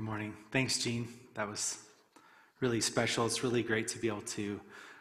Good morning. Thanks, Gene. That was really special. It's really great to be able to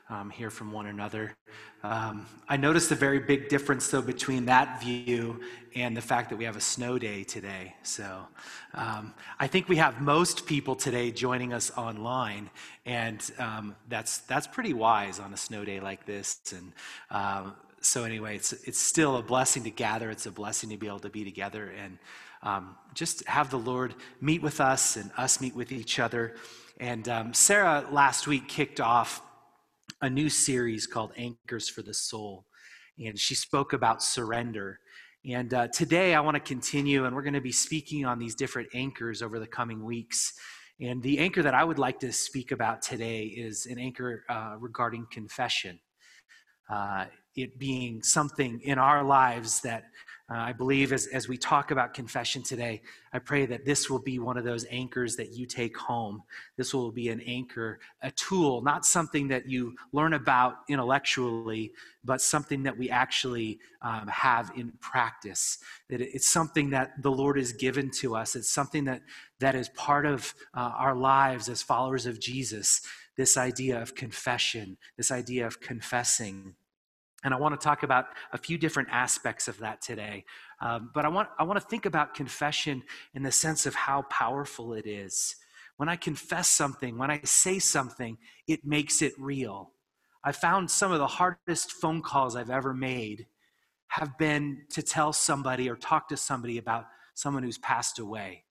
um, hear from one another. Um, I noticed a very big difference, though, between that view and the fact that we have a snow day today. So um, I think we have most people today joining us online, and um, that's that's pretty wise on a snow day like this. And um, so anyway, it's it's still a blessing to gather. It's a blessing to be able to be together and um, just have the Lord meet with us and us meet with each other. And um, Sarah last week kicked off a new series called Anchors for the Soul. And she spoke about surrender. And uh, today I want to continue, and we're going to be speaking on these different anchors over the coming weeks. And the anchor that I would like to speak about today is an anchor uh, regarding confession. Uh, it being something in our lives that uh, I believe as, as we talk about confession today, I pray that this will be one of those anchors that you take home. This will be an anchor, a tool, not something that you learn about intellectually, but something that we actually um, have in practice. That it's something that the Lord has given to us. It's something that, that is part of uh, our lives as followers of Jesus. This idea of confession, this idea of confessing. And I want to talk about a few different aspects of that today. Um, but I want, I want to think about confession in the sense of how powerful it is. When I confess something, when I say something, it makes it real. I found some of the hardest phone calls I've ever made have been to tell somebody or talk to somebody about someone who's passed away.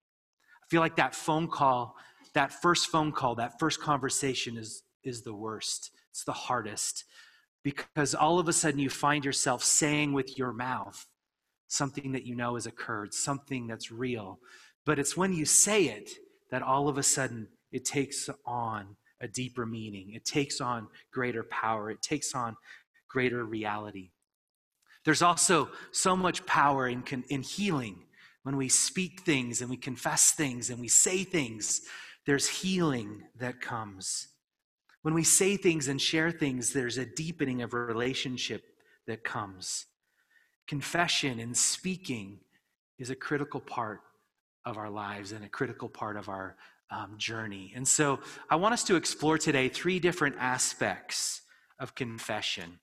I feel like that phone call, that first phone call, that first conversation is, is the worst. It's the hardest because all of a sudden you find yourself saying with your mouth something that you know has occurred, something that's real. But it's when you say it that all of a sudden it takes on a deeper meaning, it takes on greater power, it takes on greater reality. There's also so much power in, in healing when we speak things and we confess things and we say things. There's healing that comes. When we say things and share things, there's a deepening of relationship that comes. Confession and speaking is a critical part of our lives and a critical part of our um, journey. And so I want us to explore today three different aspects of confession.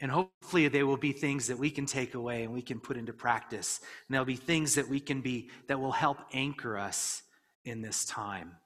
And hopefully, they will be things that we can take away and we can put into practice. And there'll be things that we can be that will help anchor us in this time.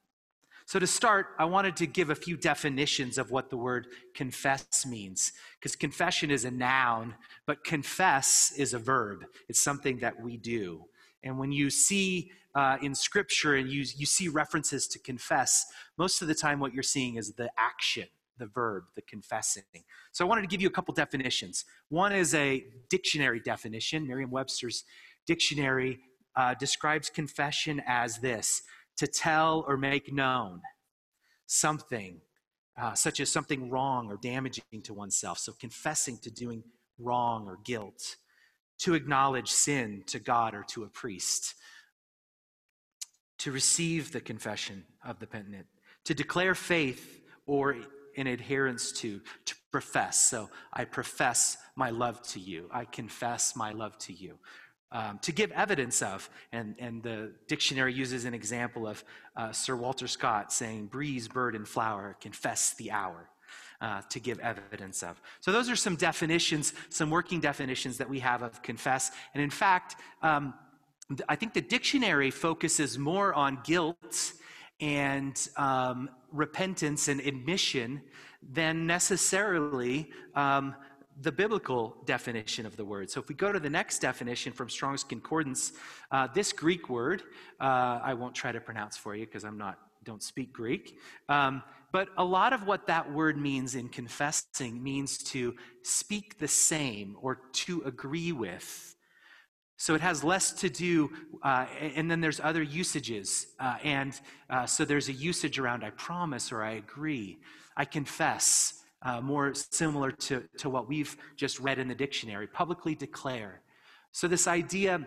So, to start, I wanted to give a few definitions of what the word confess means, because confession is a noun, but confess is a verb. It's something that we do. And when you see uh, in scripture and you, you see references to confess, most of the time what you're seeing is the action, the verb, the confessing. So, I wanted to give you a couple definitions. One is a dictionary definition. Merriam Webster's dictionary uh, describes confession as this to tell or make known something, uh, such as something wrong or damaging to oneself. So, confessing to doing wrong or guilt, to acknowledge sin to God or to a priest, to receive the confession of the penitent, to declare faith or in adherence to, to profess. So, I profess my love to you, I confess my love to you um, to give evidence of. And, and the dictionary uses an example of uh, Sir Walter Scott saying, breeze, bird, and flower, confess the hour. Uh, to give evidence of. So, those are some definitions, some working definitions that we have of confess. And in fact, um, I think the dictionary focuses more on guilt and um, repentance and admission than necessarily um, the biblical definition of the word. So if we go to the next definition from Strong's Concordance, uh, this Greek word, uh, I won't try to pronounce for you because I'm not, don't speak Greek. Um, but a lot of what that word means in confessing means to speak the same or to agree with. So it has less to do, uh, and then there's other usages. Uh, and uh, so there's a usage around I promise or I agree. I confess uh, more similar to, to what we've just read in the dictionary publicly declare. So, this idea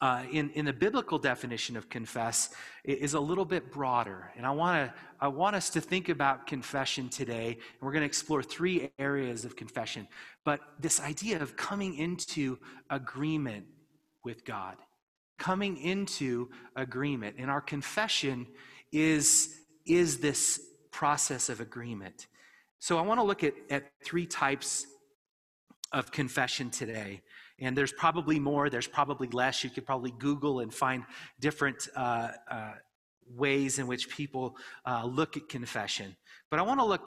uh, in, in the biblical definition of confess is a little bit broader. And I, wanna, I want us to think about confession today. And we're going to explore three areas of confession. But this idea of coming into agreement with God, coming into agreement. And our confession is, is this process of agreement. So I want to look at, at three types of confession today. And there's probably more, there's probably less. You could probably Google and find different uh, uh, ways in which people uh, look at confession. But I want to look,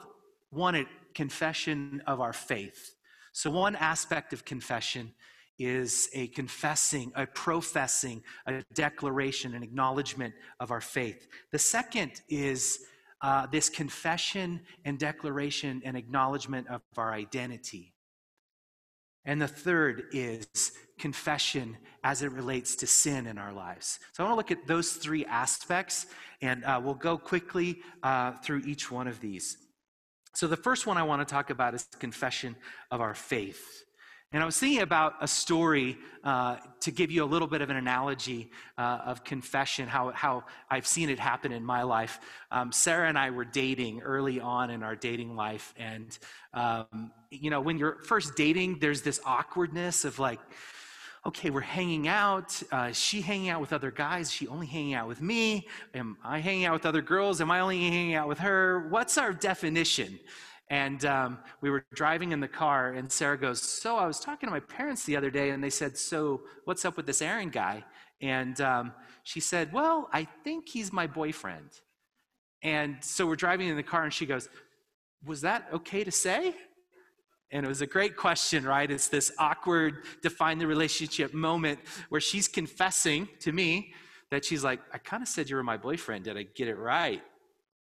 one, at confession of our faith. So, one aspect of confession is a confessing, a professing, a declaration, an acknowledgement of our faith. The second is uh, this confession and declaration and acknowledgement of our identity. And the third is confession as it relates to sin in our lives. So I want to look at those three aspects, and uh, we'll go quickly uh, through each one of these. So the first one I want to talk about is confession of our faith. And I was thinking about a story uh, to give you a little bit of an analogy uh, of confession, how, how I've seen it happen in my life. Um, Sarah and I were dating early on in our dating life. And, um, you know, when you're first dating, there's this awkwardness of like, okay, we're hanging out. Uh, she hanging out with other guys? She only hanging out with me? Am I hanging out with other girls? Am I only hanging out with her? What's our definition? And um, we were driving in the car, and Sarah goes, So I was talking to my parents the other day, and they said, So what's up with this Aaron guy? And um, she said, Well, I think he's my boyfriend. And so we're driving in the car, and she goes, Was that okay to say? And it was a great question, right? It's this awkward, define the relationship moment where she's confessing to me that she's like, I kind of said you were my boyfriend. Did I get it right?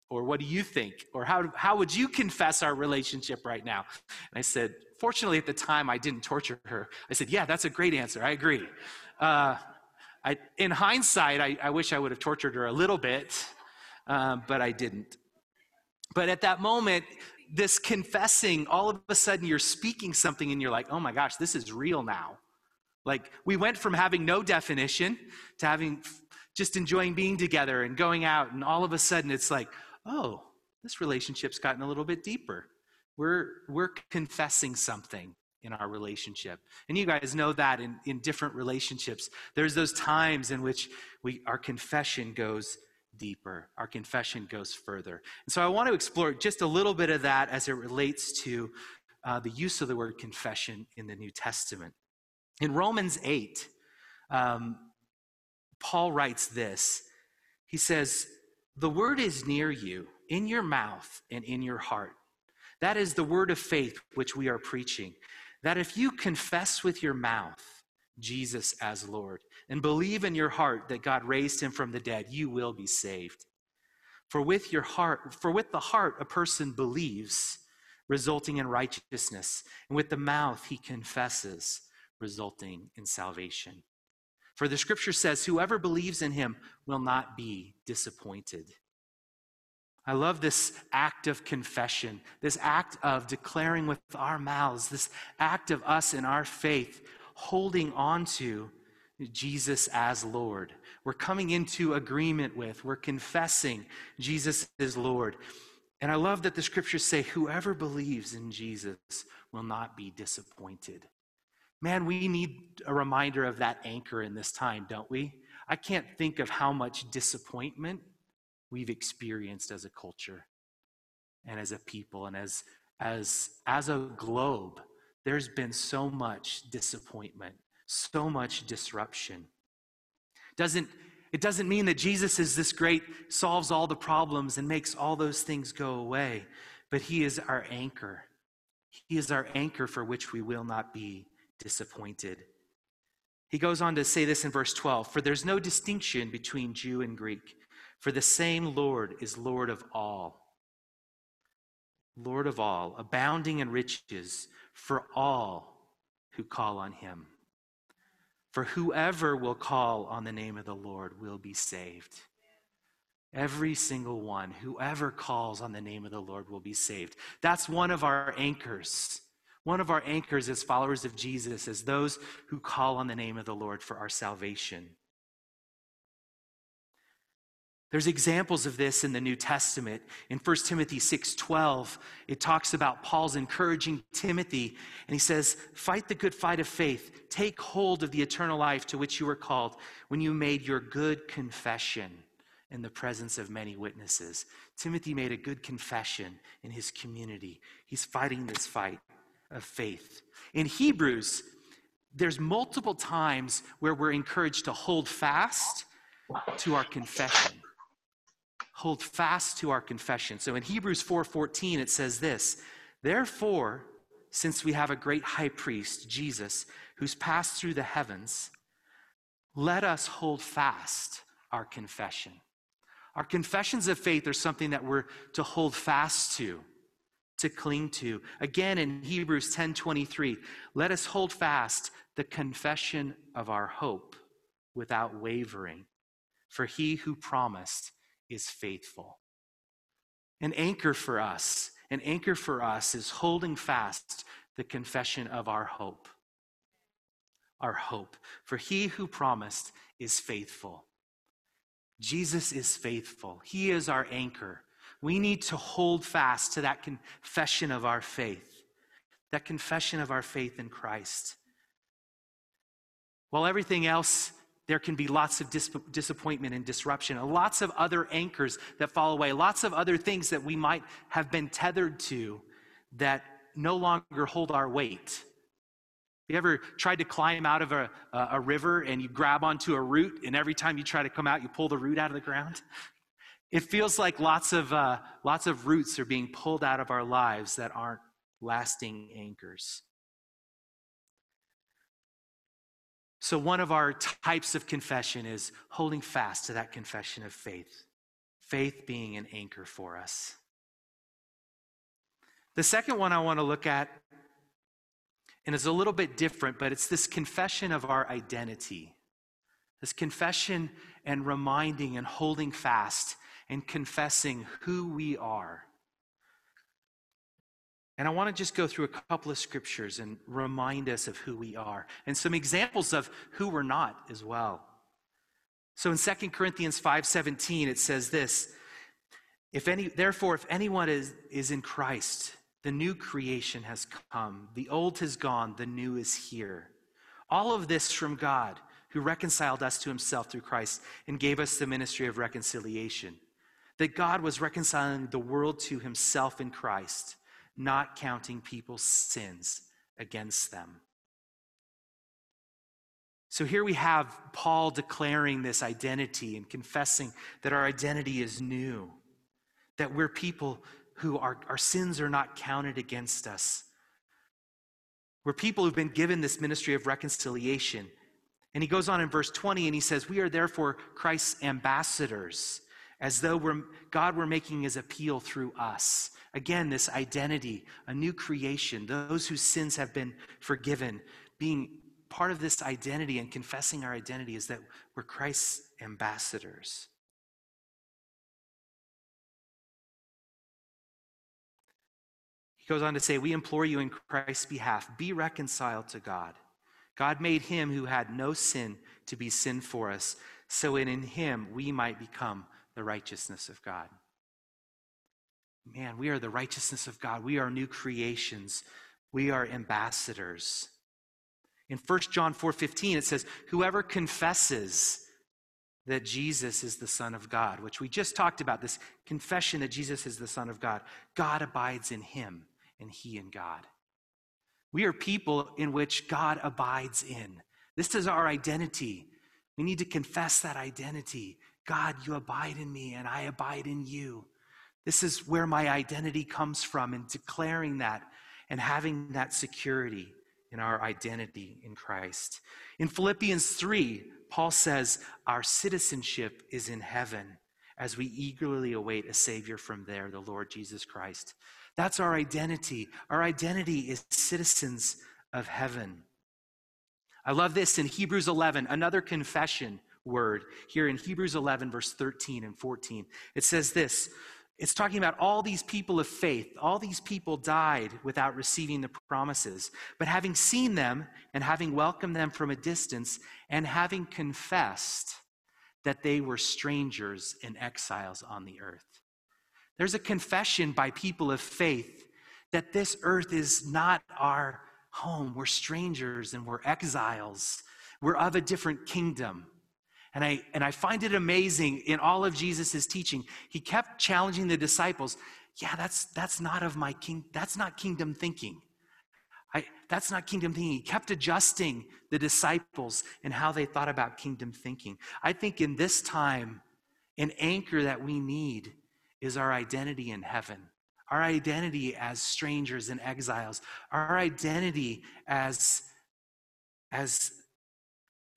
Or what do you think? Or how, how would you confess our relationship right now? And I said, fortunately at the time I didn't torture her. I said, yeah, that's a great answer. I agree. Uh, I, in hindsight, I, I, wish I would have tortured her a little bit, um, but I didn't. But at that moment, this confessing, all of a sudden you're speaking something and you're like, oh my gosh, this is real now. Like we went from having no definition to having just enjoying being together and going out, and all of a sudden it's like, oh, this relationship's gotten a little bit deeper. We're, we're confessing something in our relationship. And you guys know that in, in different relationships, there's those times in which we, our confession goes deeper, our confession goes further. And so I want to explore just a little bit of that as it relates to uh, the use of the word confession in the New Testament. In Romans 8, um, Paul writes this. He says, the word is near you, in your mouth and in your heart. That is the word of faith which we are preaching. That if you confess with your mouth Jesus as Lord and believe in your heart that God raised him from the dead, you will be saved. For with your heart, for with the heart a person believes, resulting in righteousness, and with the mouth he confesses, resulting in salvation. For the scripture says, Whoever believes in him will not be disappointed. I love this act of confession, this act of declaring with our mouths, this act of us in our faith holding on to Jesus as Lord. We're coming into agreement with, we're confessing Jesus is Lord. And I love that the scriptures say, Whoever believes in Jesus will not be disappointed. Man, we need a reminder of that anchor in this time, don't we? I can't think of how much disappointment we've experienced as a culture and as a people and as, as, as a globe. There's been so much disappointment, so much disruption. Doesn't, it doesn't mean that Jesus is this great, solves all the problems and makes all those things go away, but He is our anchor. He is our anchor for which we will not be disappointed. He goes on to say this in verse 12 For there's no distinction between Jew and Greek, for the same Lord is Lord of all. Lord of all, abounding in riches for all who call on him. For whoever will call on the name of the Lord will be saved. Every single one, whoever calls on the name of the Lord will be saved. That's one of our anchors one of our anchors as followers of Jesus is those who call on the name of the Lord for our salvation. There's examples of this in the New Testament. In 1 Timothy 6:12, it talks about Paul's encouraging Timothy, and he says, "Fight the good fight of faith. Take hold of the eternal life to which you were called when you made your good confession in the presence of many witnesses." Timothy made a good confession in his community. He's fighting this fight of faith. In Hebrews, there's multiple times where we're encouraged to hold fast to our confession hold fast to our confession. So in Hebrews 4:14 it says this, "Therefore, since we have a great high priest, Jesus, who's passed through the heavens, let us hold fast our confession." Our confessions of faith are something that we're to hold fast to, to cling to. Again in Hebrews 10:23, let us hold fast the confession of our hope without wavering, for he who promised is faithful. An anchor for us, an anchor for us is holding fast the confession of our hope. Our hope. For he who promised is faithful. Jesus is faithful. He is our anchor. We need to hold fast to that confession of our faith, that confession of our faith in Christ. While everything else there can be lots of dis- disappointment and disruption, lots of other anchors that fall away, lots of other things that we might have been tethered to that no longer hold our weight. Have you ever tried to climb out of a, a river and you grab onto a root, and every time you try to come out, you pull the root out of the ground? It feels like lots of, uh, lots of roots are being pulled out of our lives that aren't lasting anchors. So, one of our types of confession is holding fast to that confession of faith, faith being an anchor for us. The second one I want to look at, and it's a little bit different, but it's this confession of our identity. This confession and reminding and holding fast and confessing who we are. And I want to just go through a couple of scriptures and remind us of who we are and some examples of who we're not as well. So in 2 Corinthians 5:17 it says this, if any therefore if anyone is, is in Christ, the new creation has come. The old has gone, the new is here. All of this from God, who reconciled us to himself through Christ and gave us the ministry of reconciliation. That God was reconciling the world to himself in Christ not counting people's sins against them. So here we have Paul declaring this identity and confessing that our identity is new, that we're people who are, our sins are not counted against us. We're people who've been given this ministry of reconciliation. And he goes on in verse 20 and he says, We are therefore Christ's ambassadors, as though we're, God were making his appeal through us. Again, this identity, a new creation, those whose sins have been forgiven, being part of this identity and confessing our identity is that we're Christ's ambassadors. He goes on to say, We implore you in Christ's behalf, be reconciled to God. God made him who had no sin to be sin for us, so in him we might become the righteousness of God. Man, we are the righteousness of God. We are new creations. We are ambassadors. In 1 John 4:15 it says, "Whoever confesses that Jesus is the Son of God," which we just talked about, this confession that Jesus is the Son of God, God abides in him and he in God. We are people in which God abides in. This is our identity. We need to confess that identity. God, you abide in me and I abide in you. This is where my identity comes from, and declaring that and having that security in our identity in Christ. In Philippians 3, Paul says, Our citizenship is in heaven as we eagerly await a Savior from there, the Lord Jesus Christ. That's our identity. Our identity is citizens of heaven. I love this in Hebrews 11, another confession word here in Hebrews 11, verse 13 and 14. It says this it's talking about all these people of faith. All these people died without receiving the promises. But having seen them and having welcomed them from a distance and having confessed that they were strangers and exiles on the earth. There's a confession by people of faith that this earth is not our home. We're strangers and we're exiles. We're of a different kingdom. And I, and I find it amazing in all of Jesus' teaching, he kept challenging the disciples. Yeah, that's, that's not of my king, that's not kingdom thinking. I, that's not kingdom thinking. He kept adjusting the disciples and how they thought about kingdom thinking. I think in this time, an anchor that we need is our identity in heaven, our identity as strangers and exiles, our identity as, as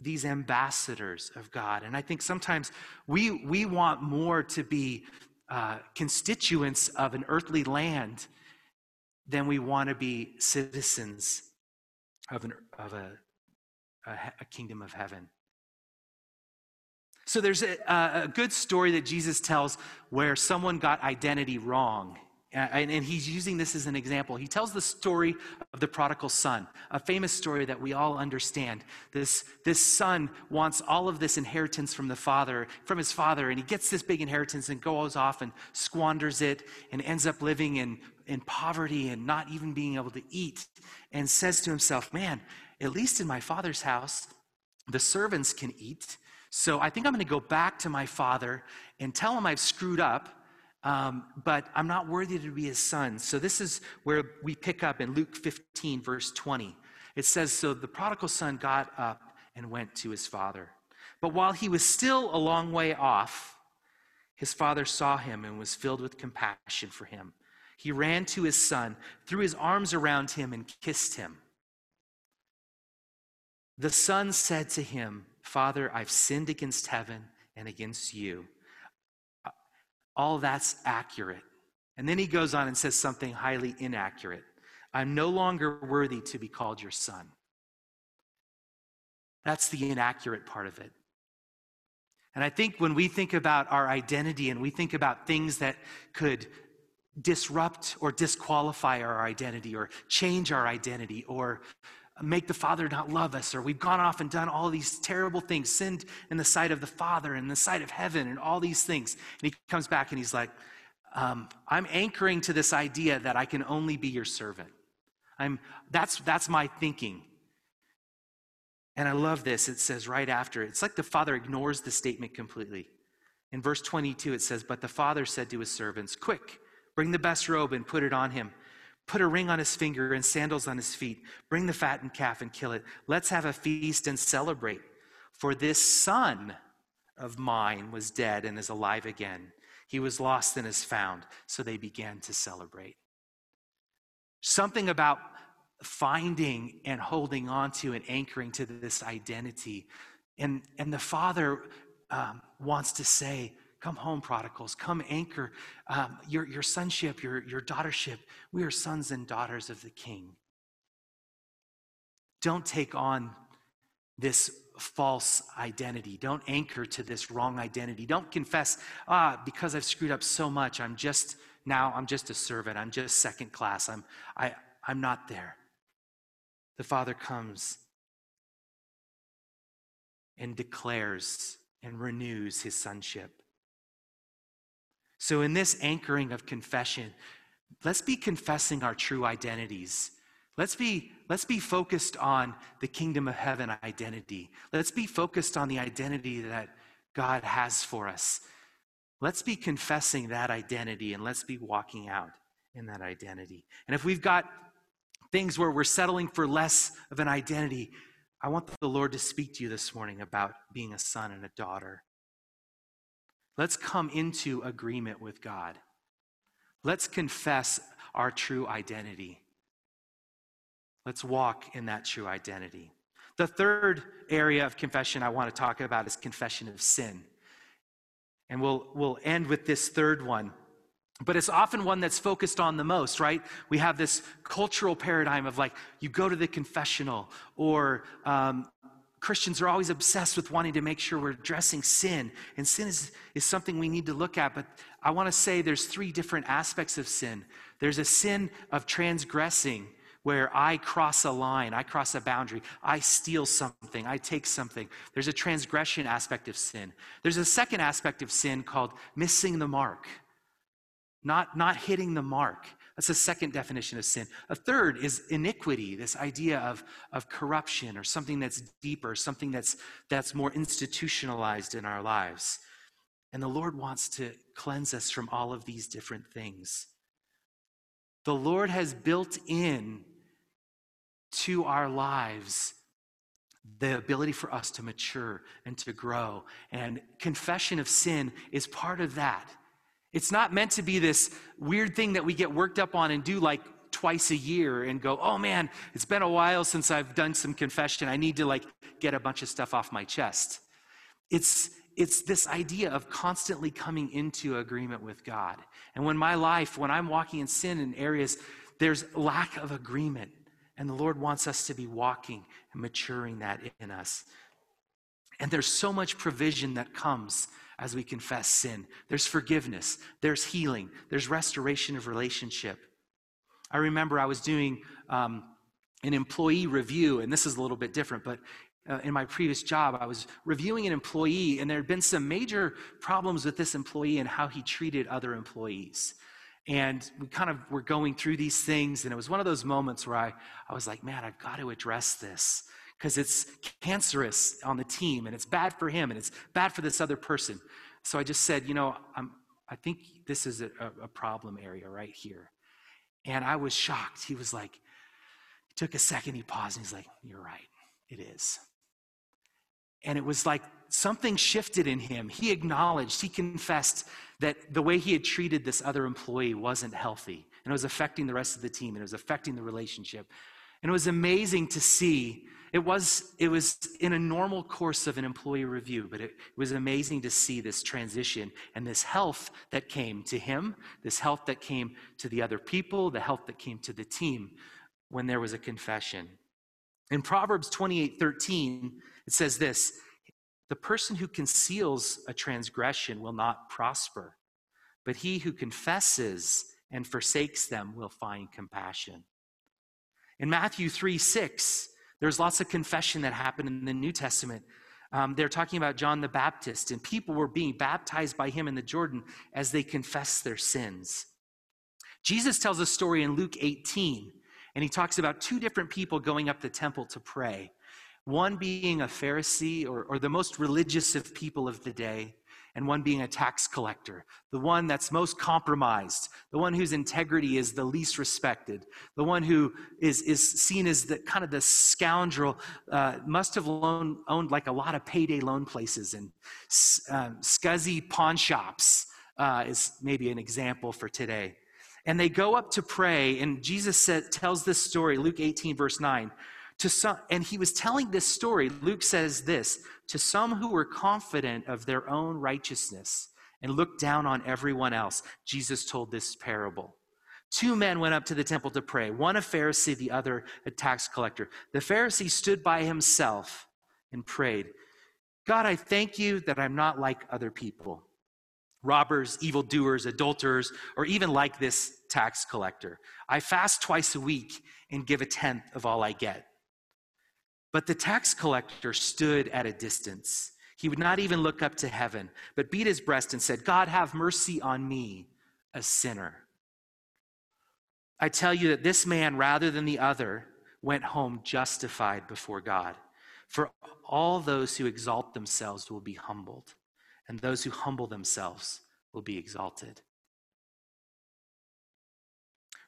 these ambassadors of God. And I think sometimes we, we want more to be uh, constituents of an earthly land than we want to be citizens of, an, of a, a, a kingdom of heaven. So there's a, a, good story that Jesus tells where someone got identity wrong. And, and, he's using this as an example. He tells the story of the prodigal son, a famous story that we all understand. This, this son wants all of this inheritance from the father, from his father, and he gets this big inheritance and goes off and squanders it and ends up living in, in poverty and not even being able to eat and says to himself, Man, at least in my father's house, the servants can eat. So I think I'm going to go back to my father and tell him I've screwed up um, but I'm not worthy to be his son. So this is where we pick up in Luke 15, verse 20. It says, So the prodigal son got up and went to his father. But while he was still a long way off, his father saw him and was filled with compassion for him. He ran to his son, threw his arms around him, and kissed him. The son said to him, Father, I've sinned against heaven and against you all that's accurate. And then he goes on and says something highly inaccurate I'm no longer worthy to be called your son. That's the inaccurate part of it. And I think when we think about our identity and we think about things that could disrupt or disqualify our identity or change our identity or make the Father not love us, or we've gone off and done all these terrible things, sinned in the sight of the Father and the sight of heaven, and all these things. And he comes back and he's like, um, I'm anchoring to this idea that I can only be your servant. I'm, that's, that's my thinking. And I love this. It says right after, it's like the Father ignores the statement completely. In verse 22, it says, But the Father said to his servants, Quick, bring the best robe and put it on him Put a ring on his finger and sandals on his feet. Bring the fattened calf and kill it. Let's have a feast and celebrate. For this son of mine was dead and is alive again. He was lost and is found. So they began to celebrate. Something about finding and holding on to and anchoring to this identity. And, and the father um, wants to say, Come home, prodigals. Come anchor um, your, your sonship, your, your daughtership. We are sons and daughters of the King. Don't take on this false identity. Don't anchor to this wrong identity. Don't confess, ah, because I've screwed up so much, I'm just now, I'm just a servant. I'm just second class. I'm, I, I'm not there. The Father comes and declares and renews his sonship. So, in this anchoring of confession, let's be confessing our true identities. Let's be, let's be focused on the kingdom of heaven identity. Let's be focused on the identity that God has for us. Let's be confessing that identity and let's be walking out in that identity. And if we've got things where we're settling for less of an identity, I want the Lord to speak to you this morning about being a son and a daughter. Let's come into agreement with God. Let's confess our true identity. Let's walk in that true identity. The third area of confession I want to talk about is confession of sin. And we'll, we'll end with this third one. But it's often one that's focused on the most, right? We have this cultural paradigm of like, you go to the confessional, or um, Christians are always obsessed with wanting to make sure we're addressing sin. And sin is, is something we need to look at. But I want to say there's three different aspects of sin. There's a sin of transgressing, where I cross a line, I cross a boundary, I steal something, I take something. There's a transgression aspect of sin. There's a second aspect of sin called missing the mark, not, not hitting the mark. That's the second definition of sin. A third is iniquity, this idea of, of corruption or something that's deeper, something that's, that's more institutionalized in our lives. And the Lord wants to cleanse us from all of these different things. The Lord has built in to our lives the ability for us to mature and to grow. And confession of sin is part of that. It's not meant to be this weird thing that we get worked up on and do like twice a year and go, oh man, it's been a while since I've done some confession. I need to like get a bunch of stuff off my chest. It's, it's this idea of constantly coming into agreement with God. And when my life, when I'm walking in sin in areas, there's lack of agreement. And the Lord wants us to be walking and maturing that in us. And there's so much provision that comes as we confess sin. There's forgiveness, there's healing, there's restoration of relationship. I remember I was doing um, an employee review, and this is a little bit different, but uh, in my previous job, I was reviewing an employee, and there had been some major problems with this employee and how he treated other employees. And we kind of were going through these things, and it was one of those moments where I, I was like, man, I've got to address this because it's cancerous on the team, and it's bad for him, and it's bad for this other person. So I just said, you know, I'm, I think this is a, a problem area right here. And I was shocked. He was like, he took a second, he paused, and he's like, You're right, it is. And it was like something shifted in him. He acknowledged, he confessed that the way he had treated this other employee wasn't healthy. And it was affecting the rest of the team, and it was affecting the relationship. And it was amazing to see. It was, it was in a normal course of an employee review, but it, it was amazing to see this transition and this health that came to him, this health that came to the other people, the health that came to the team when there was a confession. In Proverbs 28 13, it says this The person who conceals a transgression will not prosper, but he who confesses and forsakes them will find compassion. In Matthew 3 6, there's lots of confession that happened in the New Testament. Um, they're talking about John the Baptist, and people were being baptized by him in the Jordan as they confessed their sins. Jesus tells a story in Luke 18, and he talks about two different people going up the temple to pray. One being a Pharisee or, or the most religious of people of the day, and one being a tax collector, the one that's most compromised, the one whose integrity is the least respected, the one who is, is seen as the kind of the scoundrel, uh, must have loan, owned like a lot of payday loan places and um, scuzzy pawn shops, uh, is maybe an example for today. And they go up to pray, and Jesus said, tells this story, Luke 18, verse 9. To some, and he was telling this story. Luke says this to some who were confident of their own righteousness and looked down on everyone else. Jesus told this parable. Two men went up to the temple to pray, one a Pharisee, the other a tax collector. The Pharisee stood by himself and prayed, God, I thank you that I'm not like other people robbers, evildoers, adulterers, or even like this tax collector. I fast twice a week and give a tenth of all I get. But the tax collector stood at a distance. He would not even look up to heaven, but beat his breast and said, God, have mercy on me, a sinner. I tell you that this man, rather than the other, went home justified before God. For all those who exalt themselves will be humbled, and those who humble themselves will be exalted.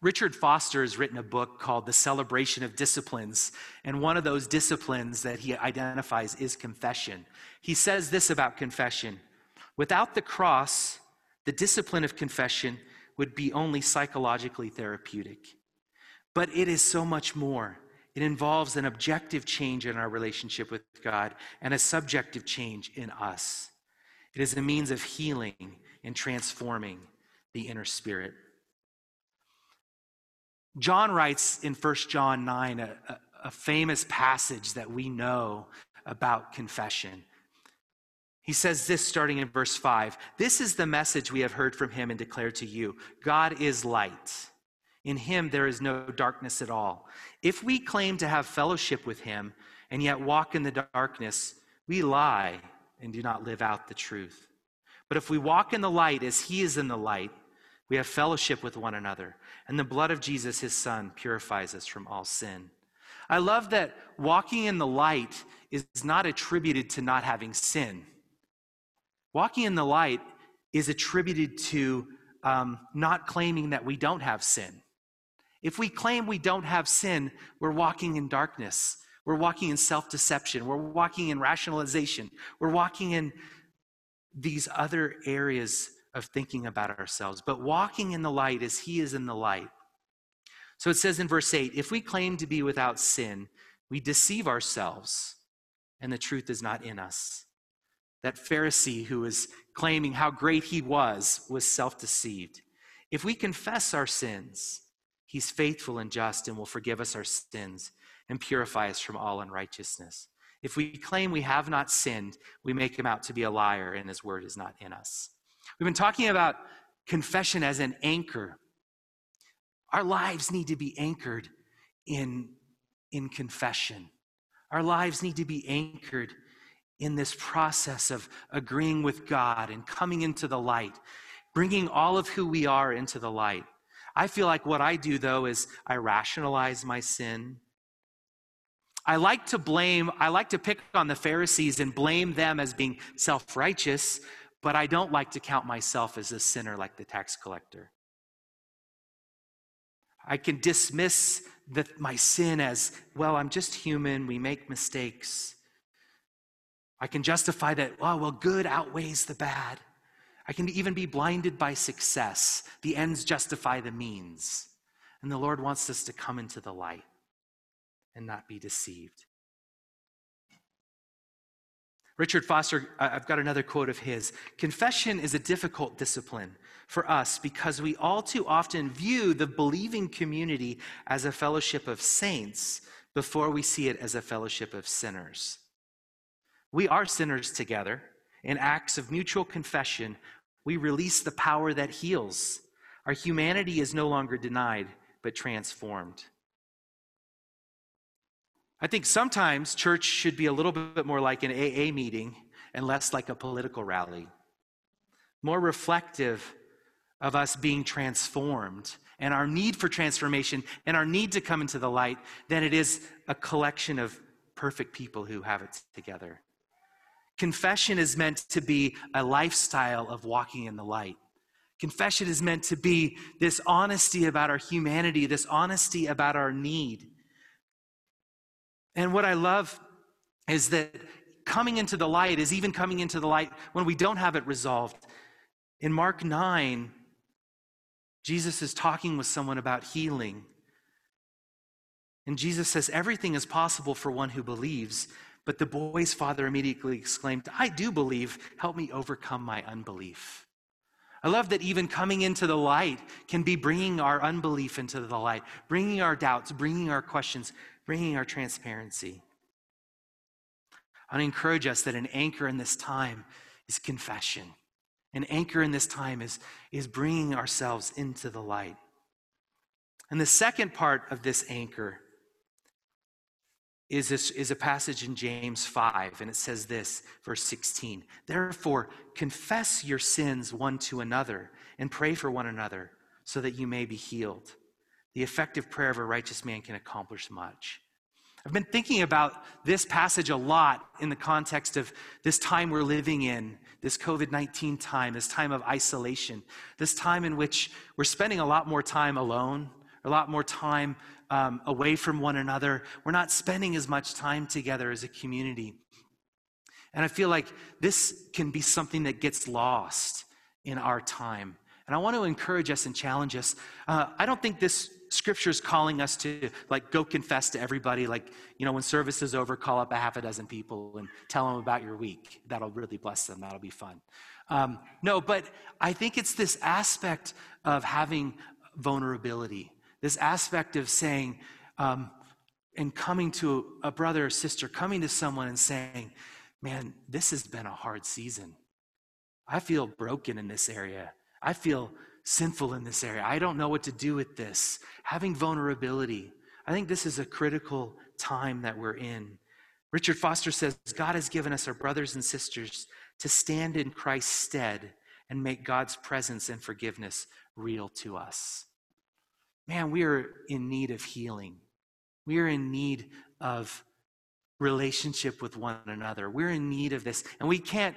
Richard Foster has written a book called The Celebration of Disciplines, and one of those disciplines that he identifies is confession. He says this about confession Without the cross, the discipline of confession would be only psychologically therapeutic. But it is so much more. It involves an objective change in our relationship with God and a subjective change in us. It is a means of healing and transforming the inner spirit. John writes in 1 John 9 a, a, a famous passage that we know about confession. He says this starting in verse 5 This is the message we have heard from him and declared to you God is light. In him there is no darkness at all. If we claim to have fellowship with him and yet walk in the darkness, we lie and do not live out the truth. But if we walk in the light as he is in the light, we have fellowship with one another, and the blood of Jesus, his son, purifies us from all sin. I love that walking in the light is not attributed to not having sin. Walking in the light is attributed to um, not claiming that we don't have sin. If we claim we don't have sin, we're walking in darkness. We're walking in self deception. We're walking in rationalization. We're walking in these other areas of thinking about ourselves. But walking in the light as He is in the light. So it says in verse 8 if we claim to be without sin, we deceive ourselves, and the truth is not in us. That Pharisee who was claiming how great he was was self deceived. If we confess our sins, He's faithful and just and will forgive us our sins and purify us from all unrighteousness. If we claim we have not sinned, we make him out to be a liar and his word is not in us. We've been talking about confession as an anchor. Our lives need to be anchored in, in confession. Our lives need to be anchored in this process of agreeing with God and coming into the light, bringing all of who we are into the light. I feel like what I do, though, is I rationalize my sin. I like to blame, I like to pick on the Pharisees and blame them as being self righteous, but I don't like to count myself as a sinner like the tax collector. I can dismiss the, my sin as, well, I'm just human, we make mistakes. I can justify that, oh, well, good outweighs the bad. I can even be blinded by success. The ends justify the means. And the Lord wants us to come into the light and not be deceived. Richard Foster, I've got another quote of his. Confession is a difficult discipline for us because we all too often view the believing community as a fellowship of saints before we see it as a fellowship of sinners. We are sinners together. In acts of mutual confession, we release the power that heals. Our humanity is no longer denied, but transformed. I think sometimes church should be a little bit more like an AA meeting and less like a political rally, more reflective of us being transformed and our need for transformation and our need to come into the light than it is a collection of perfect people who have it together. Confession is meant to be a lifestyle of walking in the light. Confession is meant to be this honesty about our humanity, this honesty about our need. And what I love is that coming into the light is even coming into the light when we don't have it resolved. In Mark 9, Jesus is talking with someone about healing. And Jesus says, Everything is possible for one who believes. But the boy's father immediately exclaimed, I do believe. Help me overcome my unbelief. I love that even coming into the light can be bringing our unbelief into the light, bringing our doubts, bringing our questions, bringing our transparency. I encourage us that an anchor in this time is confession. An anchor in this time is, is bringing ourselves into the light. And the second part of this anchor is, this, is a passage in James 5, and it says this, verse 16 Therefore, confess your sins one to another and pray for one another so that you may be healed. The effective prayer of a righteous man can accomplish much. I've been thinking about this passage a lot in the context of this time we're living in, this COVID 19 time, this time of isolation, this time in which we're spending a lot more time alone, a lot more time um, away from one another. We're not spending as much time together as a community. And I feel like this can be something that gets lost in our time. And I want to encourage us and challenge us. Uh, I don't think this scripture is calling us to like go confess to everybody like you know when service is over call up a half a dozen people and tell them about your week that'll really bless them that'll be fun um, no but i think it's this aspect of having vulnerability this aspect of saying, um, and coming to a brother or sister, coming to someone and saying, Man, this has been a hard season. I feel broken in this area. I feel sinful in this area. I don't know what to do with this. Having vulnerability. I think this is a critical time that we're in. Richard Foster says God has given us our brothers and sisters to stand in Christ's stead and make God's presence and forgiveness real to us. Man, we are in need of healing. We are in need of relationship with one another. We're in need of this. And we can't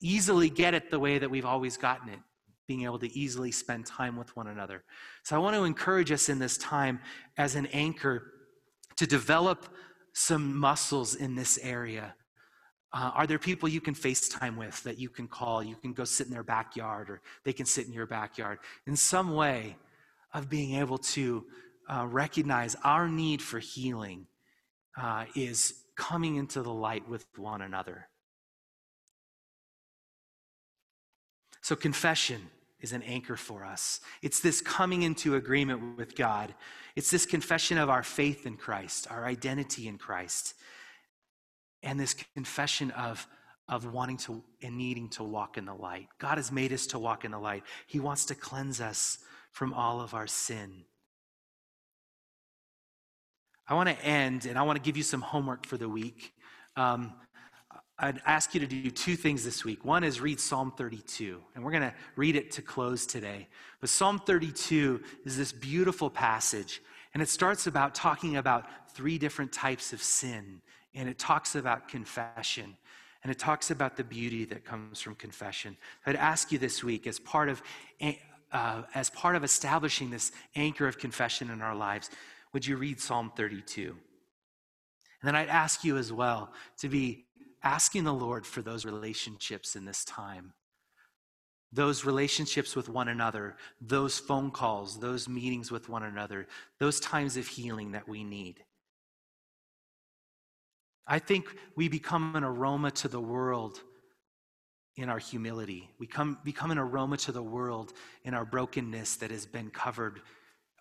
easily get it the way that we've always gotten it, being able to easily spend time with one another. So I want to encourage us in this time as an anchor to develop some muscles in this area. Uh, are there people you can FaceTime with that you can call? You can go sit in their backyard or they can sit in your backyard. In some way of being able to uh, recognize our need for healing uh, is coming into the light with one another. So, confession is an anchor for us. It's this coming into agreement with God. It's this confession of our faith in Christ, our identity in Christ, and this confession of, of wanting to and needing to walk in the light. God has made us to walk in the light, He wants to cleanse us from all of our sin. I want to end and I want to give you some homework for the week. Um, I'd ask you to do two things this week. One is read Psalm 32, and we're going to read it to close today. But Psalm 32 is this beautiful passage, and it starts about talking about three different types of sin, and it talks about confession, and it talks about the beauty that comes from confession. I'd ask you this week, as part of uh, as part of establishing this anchor of confession in our lives, would you read Psalm 32? And then I'd ask you as well to be asking the Lord for those relationships in this time. Those relationships with one another, those phone calls, those meetings with one another, those times of healing that we need. I think we become an aroma to the world in our humility. We come, become an aroma to the world in our brokenness that has been covered.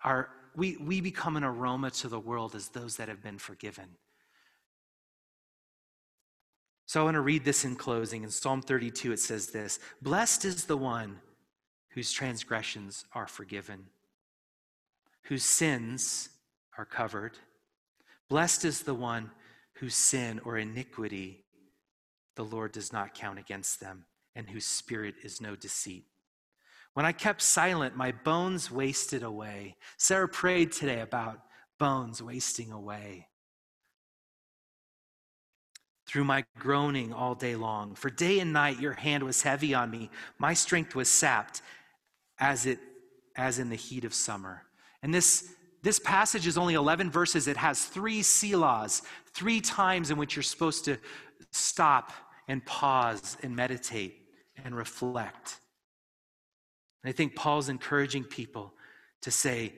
Our, we, we become an aroma to the world as those that have been forgiven. So I want to read this in closing. In Psalm 32, it says this Blessed is the one whose transgressions are forgiven, whose sins are covered. Blessed is the one whose sin or iniquity the Lord does not count against them, and whose spirit is no deceit. When I kept silent, my bones wasted away. Sarah prayed today about bones wasting away through my groaning all day long. For day and night your hand was heavy on me. My strength was sapped as it as in the heat of summer. And this this passage is only 11 verses. It has three selahs, three times in which you're supposed to stop and pause and meditate and reflect. And I think Paul's encouraging people to say,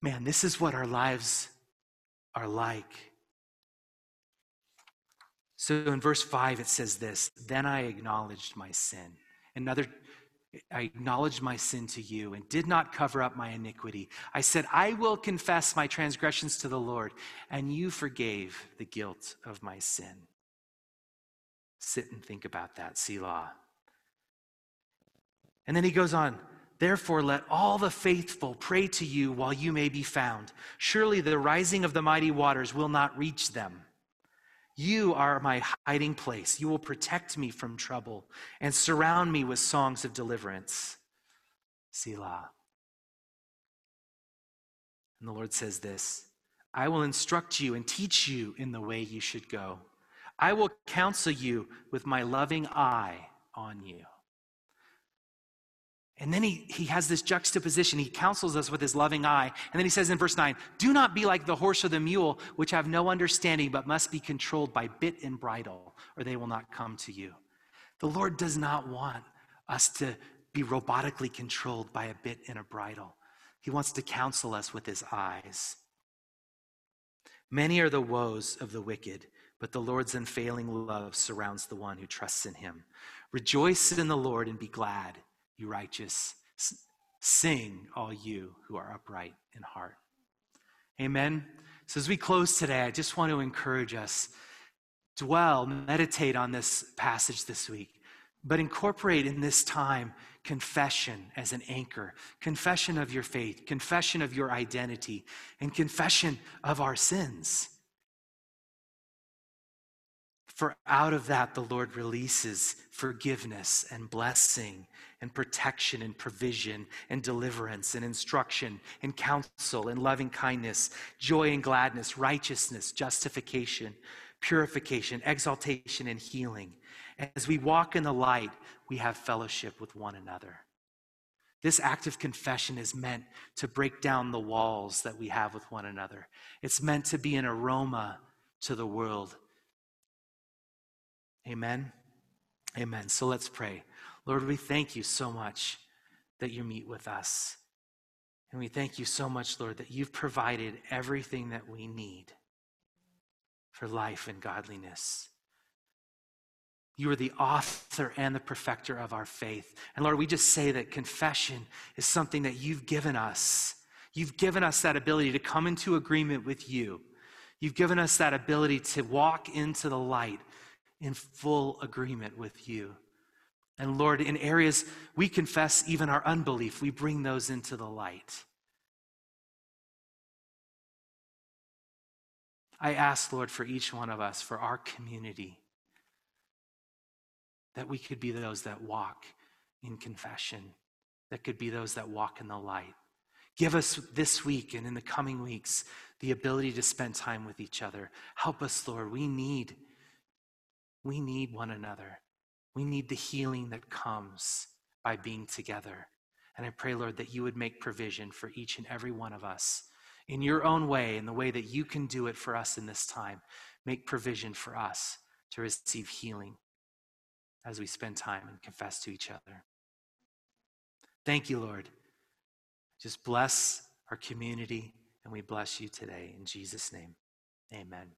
man, this is what our lives are like. So in verse 5, it says this Then I acknowledged my sin. Another, I acknowledged my sin to you and did not cover up my iniquity. I said, I will confess my transgressions to the Lord, and you forgave the guilt of my sin. Sit and think about that, Selah. And then he goes on, Therefore, let all the faithful pray to you while you may be found. Surely the rising of the mighty waters will not reach them. You are my hiding place. You will protect me from trouble and surround me with songs of deliverance. Selah. And the Lord says this I will instruct you and teach you in the way you should go. I will counsel you with my loving eye on you. And then he, he has this juxtaposition. He counsels us with his loving eye. And then he says in verse 9, Do not be like the horse or the mule, which have no understanding, but must be controlled by bit and bridle, or they will not come to you. The Lord does not want us to be robotically controlled by a bit and a bridle. He wants to counsel us with his eyes. Many are the woes of the wicked, but the Lord's unfailing love surrounds the one who trusts in him. Rejoice in the Lord and be glad you righteous. Sing, all you who are upright in heart. Amen. So, as we close today, I just want to encourage us dwell, meditate on this passage this week, but incorporate in this time confession as an anchor, confession of your faith, confession of your identity, and confession of our sins. For out of that, the Lord releases forgiveness and blessing and protection and provision and deliverance and instruction and counsel and loving kindness, joy and gladness, righteousness, justification, purification, exaltation, and healing. As we walk in the light, we have fellowship with one another. This act of confession is meant to break down the walls that we have with one another. It's meant to be an aroma to the world Amen. Amen. So let's pray. Lord, we thank you so much that you meet with us. And we thank you so much, Lord, that you've provided everything that we need for life and godliness. You are the author and the perfecter of our faith. And Lord, we just say that confession is something that you've given us. You've given us that ability to come into agreement with you. You've given us that ability to walk into the light in full agreement with you. And Lord, in areas we confess even our unbelief, we bring those into the light. I ask, Lord, for each one of us, for our community, that we could be those that walk in confession, that could be those that walk in the light. Give us this week and in the coming weeks the ability to spend time with each other. Help us, Lord. We need we need one another. We need the healing that comes by being together. And I pray, Lord, that you would make provision for each and every one of us in your own way, in the way that you can do it for us in this time. Make provision for us to receive healing as we spend time and confess to each other. Thank you, Lord. Just bless our community, and we bless you today. In Jesus' name, amen.